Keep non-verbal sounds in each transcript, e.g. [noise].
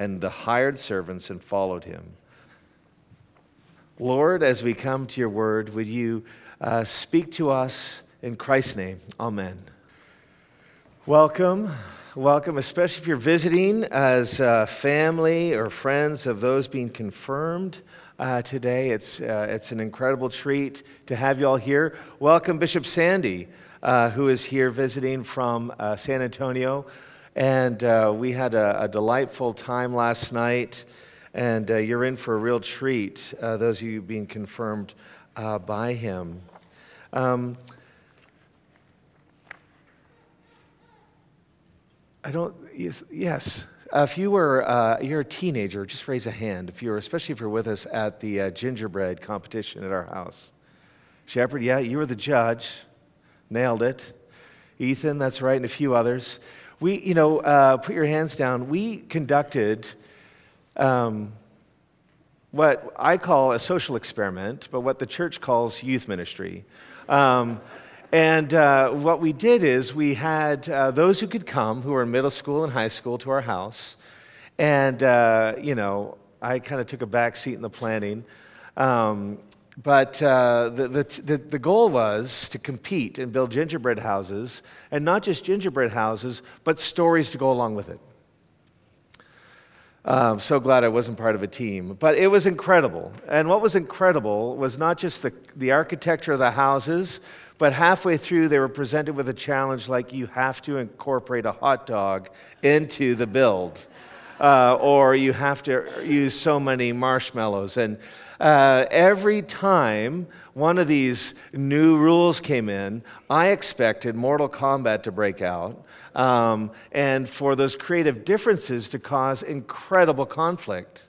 and the hired servants and followed him. Lord, as we come to your word, would you uh, speak to us in Christ's name? Amen. Welcome. Welcome, especially if you're visiting as uh, family or friends of those being confirmed uh, today. It's, uh, it's an incredible treat to have you all here. Welcome, Bishop Sandy, uh, who is here visiting from uh, San Antonio. And uh, we had a, a, delightful time last night, and uh, you're in for a real treat, uh, those of you being confirmed uh, by him. Um, I don't, yes, yes. Uh, if you were, uh, you're a teenager, just raise a hand. If you're, especially if you're with us at the gingerbread competition at our house. Shepherd, yeah, you were the judge. Nailed it. Ethan, that's right, and a few others we, you know, uh, put your hands down. We conducted um, what I call a social experiment, but what the church calls youth ministry. Um, and uh, what we did is we had uh, those who could come, who were in middle school and high school, to our house. And, uh, you know, I kind of took a back seat in the planning. Um, but uh, the, the, the, goal was to compete and build gingerbread houses, and not just gingerbread houses, but stories to go along with it. I'm so glad I wasn't part of a team. But it was incredible. And what was incredible was not just the, the architecture of the houses, but halfway through they were presented with a challenge like you have to incorporate a hot dog into the build, uh, or you have to use so many marshmallows. And uh, every time one of these new rules came in, I expected Mortal Kombat to break out um, and for those creative differences to cause incredible conflict.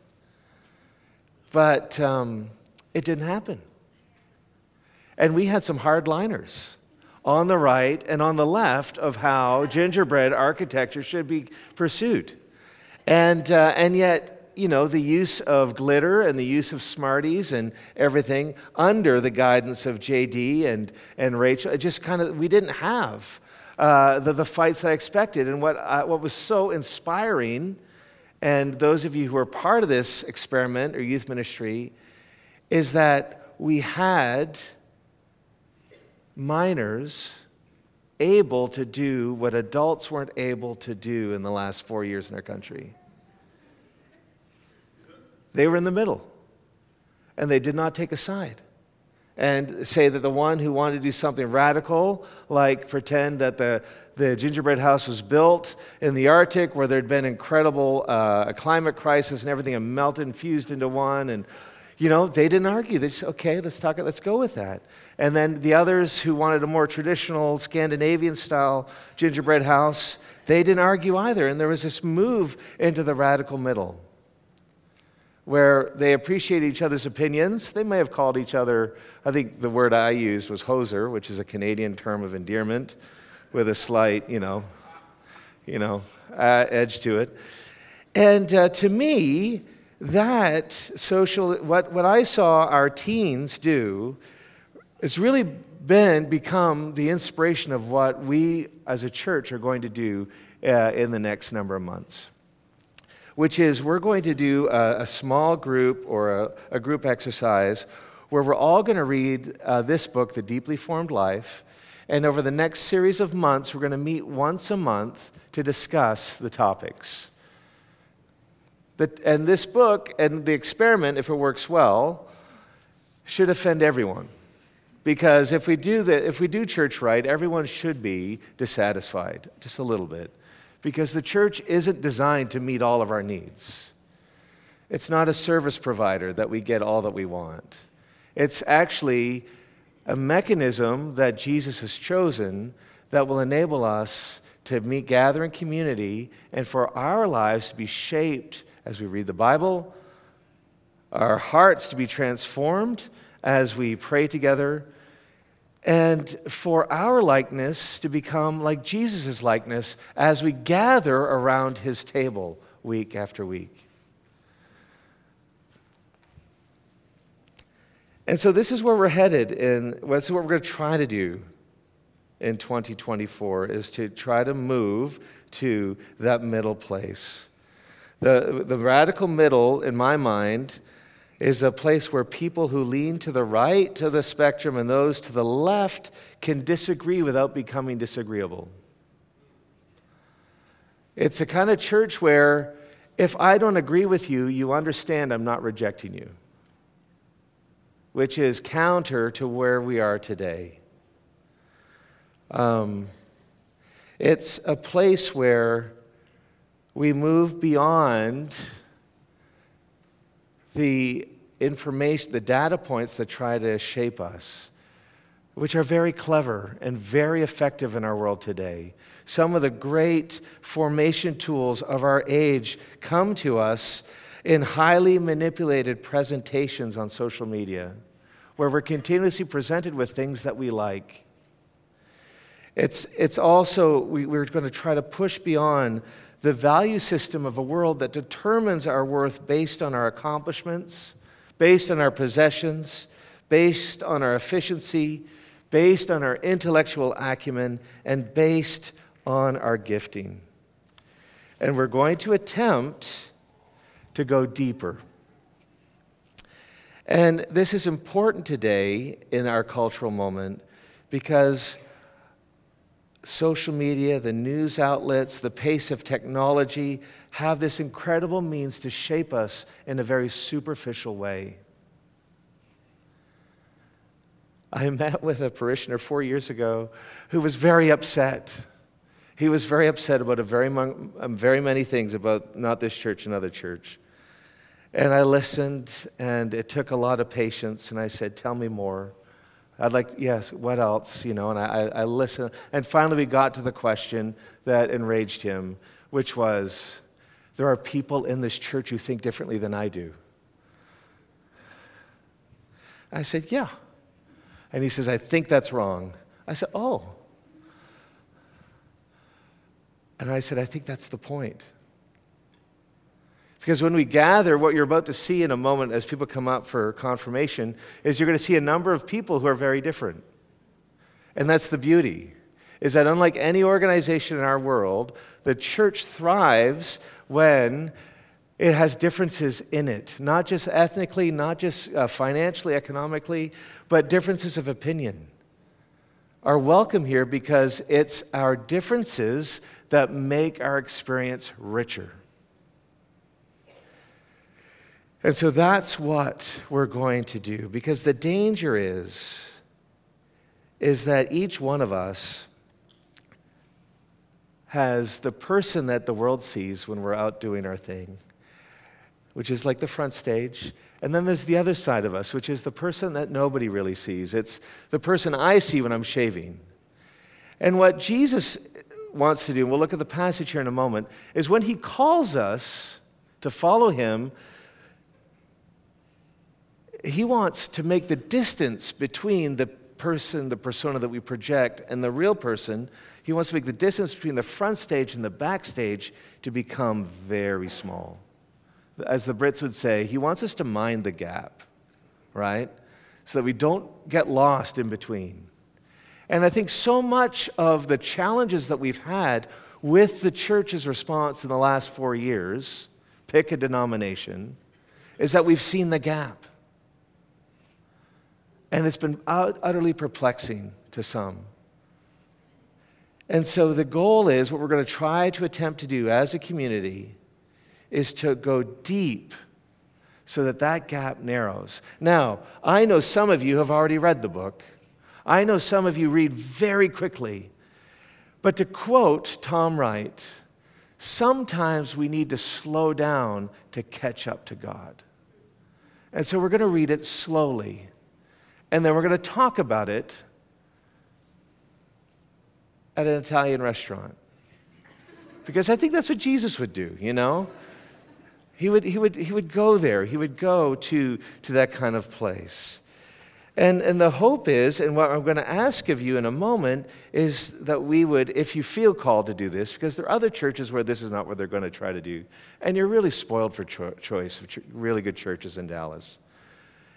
But um, it didn't happen. And we had some hardliners on the right and on the left of how gingerbread architecture should be pursued. And, uh, and yet, you know, the use of glitter and the use of Smarties and everything under the guidance of JD and, and Rachel. Just kind of, we didn't have uh, the, the fights I expected. And what, what was so inspiring, and those of you who are part of this experiment or youth ministry, is that we had minors able to do what adults weren't able to do in the last four years in our country. They were in the middle, and they did not take a side and say that the one who wanted to do something radical, like pretend that the, the gingerbread house was built in the Arctic where there'd been incredible uh, climate crisis and everything had melted and fused into one. And, you know, they didn't argue. They just, okay, let's talk it, let's go with that. And then the others who wanted a more traditional Scandinavian style gingerbread house, they didn't argue either. And there was this move into the radical middle where they appreciate each other's opinions. They may have called each other, I think the word I used was hoser, which is a Canadian term of endearment with a slight, you know, you know, uh, edge to it. And uh, to me, that social, what, what I saw our teens do, has really been become the inspiration of what we as a church are going to do uh, in the next number of months which is we're going to do a, a small group or a, a, group exercise where we're all going to read uh, this book, The Deeply Formed Life. And over the next series of months, we're going to meet once a month to discuss the topics. The, and this book and the experiment, if it works well, should offend everyone. Because if we do the, if we do church right, everyone should be dissatisfied, just a little bit because the church isn't designed to meet all of our needs. It's not a service provider that we get all that we want. It's actually a mechanism that Jesus has chosen that will enable us to meet, gather in community and for our lives to be shaped as we read the Bible, our hearts to be transformed as we pray together, and for our likeness to become like Jesus' likeness as we gather around his table week after week. And so this is where we're headed, and this is what we're going to try to do in 2024 is to try to move to that middle place. The, the radical middle, in my mind, is a place where people who lean to the right of the spectrum and those to the left can disagree without becoming disagreeable. It's a kind of church where if I don't agree with you, you understand I'm not rejecting you, which is counter to where we are today. Um, it's a place where we move beyond the information, the data points that try to shape us, which are very clever and very effective in our world today. Some of the great formation tools of our age come to us in highly manipulated presentations on social media, where we're continuously presented with things that we like. It's, it's also, we, we're going to try to push beyond the value system of a world that determines our worth based on our accomplishments, based on our possessions, based on our efficiency, based on our intellectual acumen, and based on our gifting. And we're going to attempt to go deeper. And this is important today in our cultural moment because social media, the news outlets, the pace of technology have this incredible means to shape us in a very superficial way. I met with a parishioner four years ago who was very upset. He was very upset about a very, um, very many things about not this church, another church. And I listened, and it took a lot of patience, and I said, Tell me more. I'd like, yes, what else? You know, and I, I listened. And finally, we got to the question that enraged him, which was there are people in this church who think differently than I do. I said, yeah. And he says, I think that's wrong. I said, oh. And I said, I think that's the point. Because when we gather, what you're about to see in a moment as people come up for confirmation is you're going to see a number of people who are very different. And that's the beauty, is that unlike any organization in our world, the church thrives when it has differences in it, not just ethnically, not just uh, financially, economically, but differences of opinion are welcome here because it's our differences that make our experience richer. And so that's what we're going to do because the danger is is that each one of us has the person that the world sees when we're out doing our thing, which is like the front stage. And then there's the other side of us, which is the person that nobody really sees. It's the person I see when I'm shaving. And what Jesus wants to do, and we'll look at the passage here in a moment, is when he calls us to follow him, he wants to make the distance between the person, the persona that we project, and the real person. He wants to make the distance between the front stage and the backstage to become very small. As the Brits would say, he wants us to mind the gap, right? So that we don't get lost in between. And I think so much of the challenges that we've had with the church's response in the last four years, pick a denomination, is that we've seen the gap. And it's been utterly perplexing to some. And so the goal is what we're going to try to attempt to do as a community is to go deep so that that gap narrows. Now, I know some of you have already read the book. I know some of you read very quickly. But to quote Tom Wright, sometimes we need to slow down to catch up to God. And so we're going to read it slowly and then we're going to talk about it at an Italian restaurant. Because I think that's what Jesus would do, you know? he would, he would, he would go there. He would go to, to that kind of place. And, and the hope is, and what I'm going to ask of you in a moment, is that we would, if you feel called to do this, because there are other churches where this is not what they're going to try to do, and you're really spoiled for cho- choice of ch- really good churches in Dallas.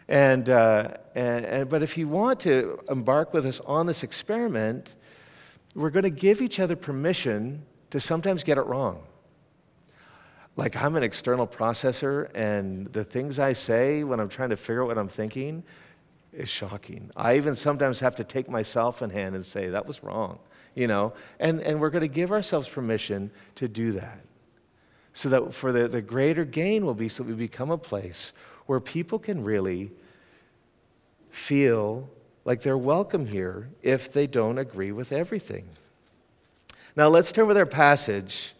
And, uh, and, and, but if you want to embark with us on this experiment, we're going to give each other permission to sometimes get it wrong. Like, I'm an external processor, and the things I say when I'm trying to figure out what I'm thinking, is shocking. I even sometimes have to take myself in hand and say, that was wrong, you know? And, and we're going to give ourselves permission to do that. So that for the, the greater gain will be so we become a place where people can really feel like they're welcome here if they don't agree with everything. Now let's turn with our passage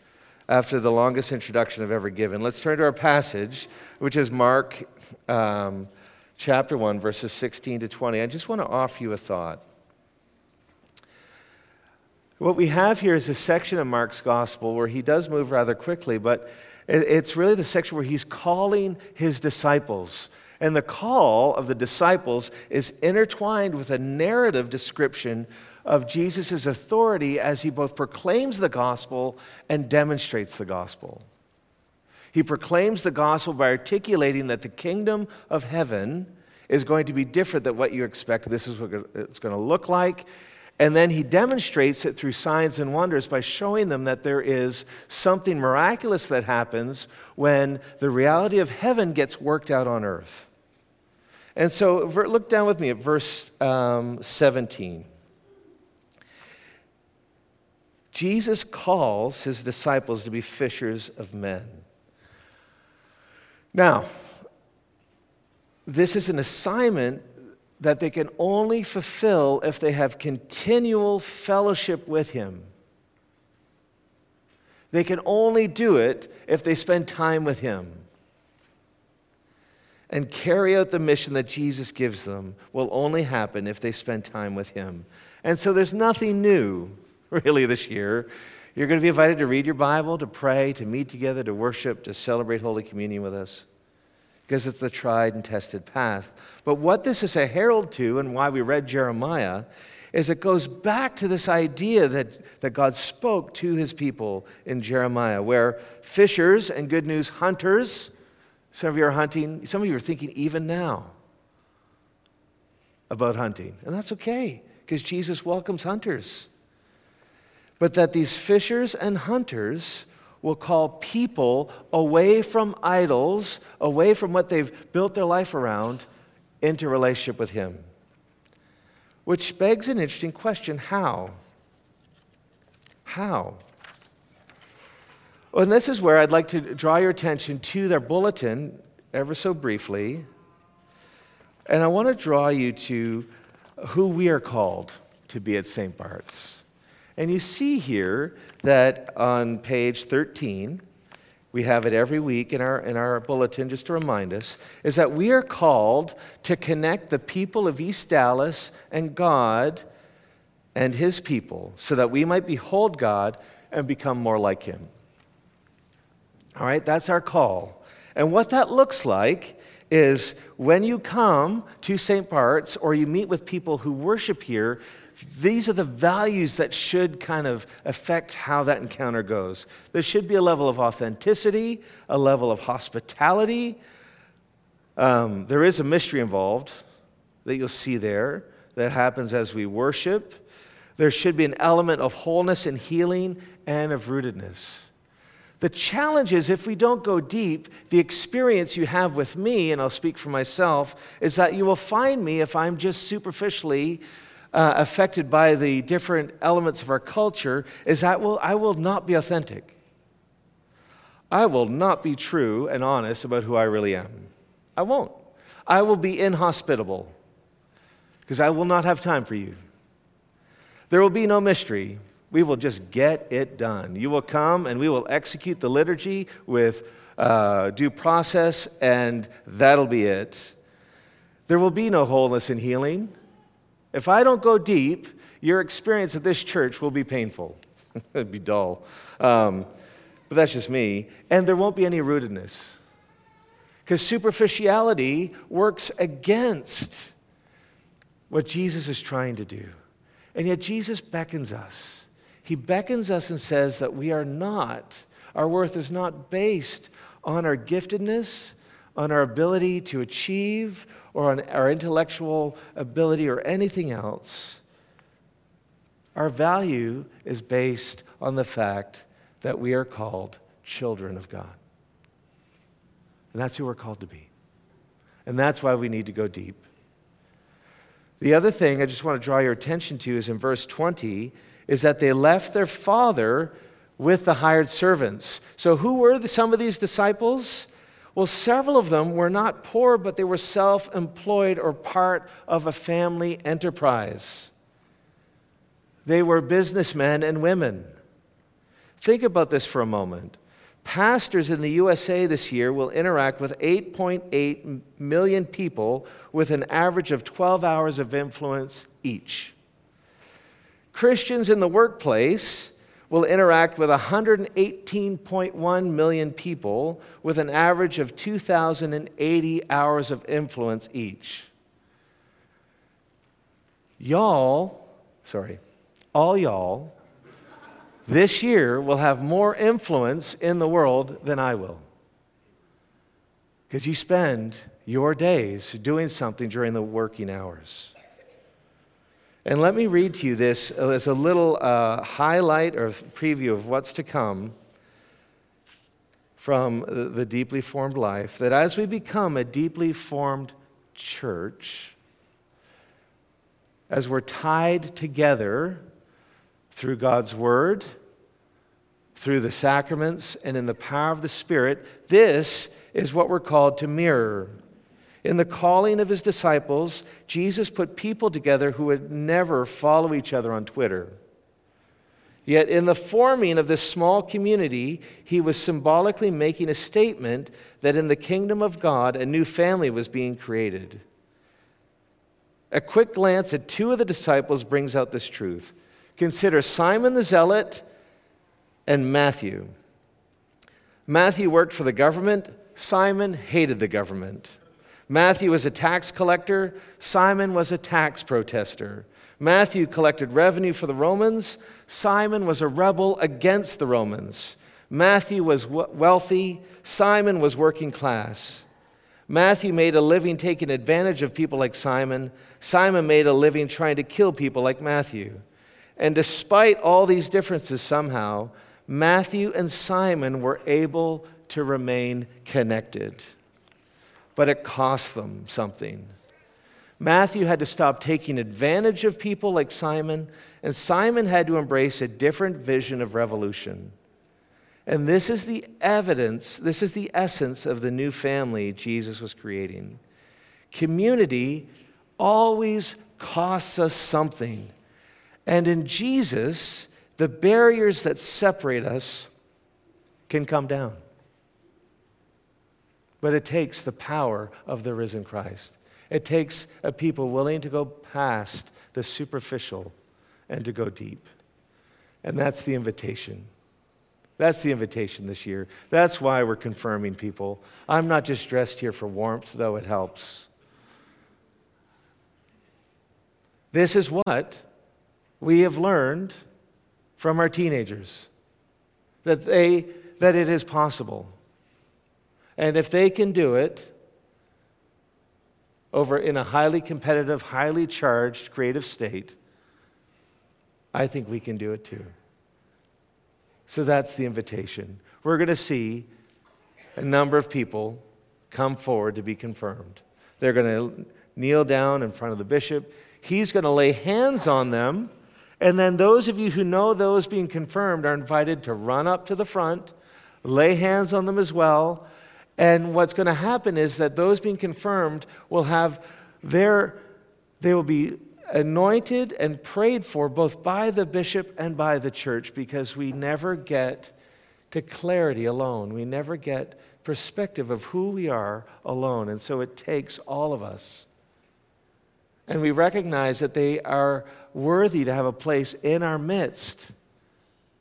after the longest introduction I've ever given. Let's turn to our passage, which is Mark. Um, chapter 1, verses 16 to 20, I just want to offer you a thought. What we have here is a section of Mark's gospel where he does move rather quickly, but it's really the section where he's calling his disciples. And the call of the disciples is intertwined with a narrative description of Jesus' authority as he both proclaims the gospel and demonstrates the gospel. He proclaims the gospel by articulating that the kingdom of heaven is going to be different than what you expect. This is what it's going to look like. And then he demonstrates it through signs and wonders by showing them that there is something miraculous that happens when the reality of heaven gets worked out on earth. And so look down with me at verse um, 17. Jesus calls his disciples to be fishers of men. Now, this is an assignment that they can only fulfill if they have continual fellowship with Him. They can only do it if they spend time with Him. And carry out the mission that Jesus gives them will only happen if they spend time with Him. And so there's nothing new, [laughs] really, this year. You're going to be invited to read your Bible, to pray, to meet together, to worship, to celebrate Holy Communion with us, because it's the tried and tested path. But what this is a herald to, and why we read Jeremiah, is it goes back to this idea that, that God spoke to his people in Jeremiah, where fishers and good news hunters, some of you are hunting, some of you are thinking even now about hunting. And that's okay, because Jesus welcomes hunters but that these fishers and hunters will call people away from idols, away from what they've built their life around, into relationship with Him. Which begs an interesting question how? How? Well, and this is where I'd like to draw your attention to their bulletin ever so briefly. And I want to draw you to who we are called to be at St. Bart's. And you see here that on page 13, we have it every week in our, in our bulletin just to remind us, is that we are called to connect the people of East Dallas and God and His people so that we might behold God and become more like Him. All right, that's our call. And what that looks like is when you come to St. Bart's or you meet with people who worship here, these are the values that should kind of affect how that encounter goes. There should be a level of authenticity, a level of hospitality. Um, there is a mystery involved that you'll see there that happens as we worship. There should be an element of wholeness and healing and of rootedness. The challenge is if we don't go deep, the experience you have with me, and I'll speak for myself, is that you will find me if I'm just superficially uh, affected by the different elements of our culture is that will, I will not be authentic. I will not be true and honest about who I really am. I won't. I will be inhospitable because I will not have time for you. There will be no mystery. We will just get it done. You will come and we will execute the liturgy with uh, due process, and that'll be it. There will be no wholeness and healing. If I don't go deep, your experience at this church will be painful. [laughs] It'd be dull. Um, but that's just me. And there won't be any rootedness. Because superficiality works against what Jesus is trying to do. And yet, Jesus beckons us. He beckons us and says that we are not, our worth is not based on our giftedness, on our ability to achieve, or on our intellectual ability or anything else. Our value is based on the fact that we are called children of God. And that's who we're called to be. And that's why we need to go deep. The other thing I just want to draw your attention to is in verse 20 is that they left their father with the hired servants. So, who were the, some of these disciples? Well, several of them were not poor, but they were self employed or part of a family enterprise. They were businessmen and women. Think about this for a moment. Pastors in the USA this year will interact with 8.8 million people with an average of 12 hours of influence each. Christians in the workplace will interact with 118.1 million people with an average of 2,080 hours of influence each. Y'all, sorry, all y'all this year will have more influence in the world than I will. Because you spend your days doing something during the working hours. And let me read to you this as a little uh, highlight or preview of what's to come from the deeply formed life. That as we become a deeply formed church, as we're tied together through God's Word, through the sacraments, and in the power of the Spirit, this is what we're called to mirror. In the calling of his disciples, Jesus put people together who would never follow each other on Twitter. Yet, in the forming of this small community, he was symbolically making a statement that in the kingdom of God, a new family was being created. A quick glance at two of the disciples brings out this truth. Consider Simon the Zealot and Matthew. Matthew worked for the government, Simon hated the government. Matthew was a tax collector, Simon was a tax protester. Matthew collected revenue for the Romans, Simon was a rebel against the Romans. Matthew was wealthy, Simon was working class. Matthew made a living taking advantage of people like Simon. Simon made a living trying to kill people like Matthew. And despite all these differences, somehow, Matthew and Simon were able to remain connected. But it cost them something. Matthew had to stop taking advantage of people like Simon, and Simon had to embrace a different vision of revolution. And this is the evidence, this is the essence of the new family Jesus was creating. Community always costs us something. And in Jesus, the barriers that separate us can come down. But it takes the power of the risen Christ. It takes a people willing to go past the superficial and to go deep. And that's the invitation. That's the invitation this year. That's why we're confirming people. I'm not just dressed here for warmth, though it helps. This is what we have learned from our teenagers that, they, that it is possible. And if they can do it over in a highly competitive, highly charged creative state, I think we can do it too. So that's the invitation. We're going to see a number of people come forward to be confirmed. They're going to kneel down in front of the bishop. He's going to lay hands on them and then those of you who know those being confirmed are invited to run up to the front, lay hands on them as well. And what's going to happen is that those being confirmed will have their, they will be anointed and prayed for both by the bishop and by the church because we never get to clarity alone. We never get perspective of who we are alone. And so it takes all of us. And we recognize that they are worthy to have a place in our midst,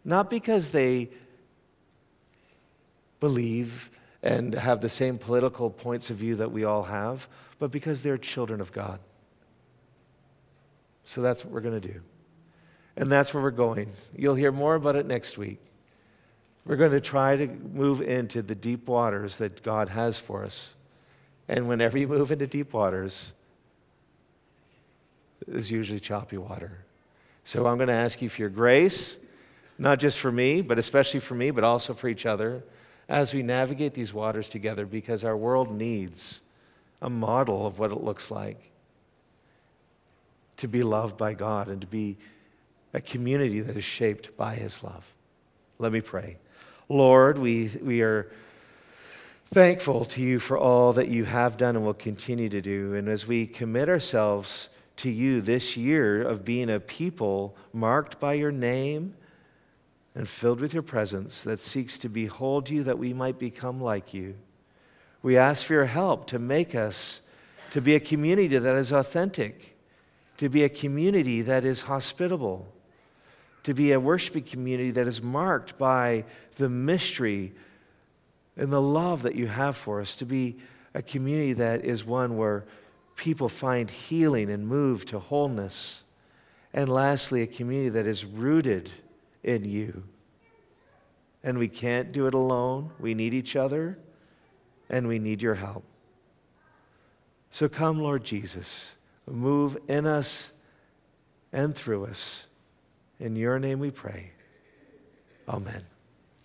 not because they believe and have the same political points of view that we all have, but because they're children of God. So that's what we're going to do. And that's where we're going. You'll hear more about it next week. We're going to try to move into the deep waters that God has for us. And whenever you move into deep waters, there's usually choppy water. So I'm going to ask you for your grace, not just for me, but especially for me, but also for each other as we navigate these waters together because our world needs a model of what it looks like to be loved by God and to be a community that is shaped by His love. Let me pray. Lord, we, we are thankful to you for all that you have done and will continue to do. And as we commit ourselves to you this year of being a people marked by your name and filled with your presence that seeks to behold you that we might become like you, we ask for your help to make us to be a community that is authentic, to be a community that is hospitable to be a worshiping community that is marked by the mystery and the love that you have for us, to be a community that is one where people find healing and move to wholeness. And lastly, a community that is rooted in you. And we can't do it alone. We need each other, and we need your help. So come, Lord Jesus, move in us and through us. In your name we pray. Amen.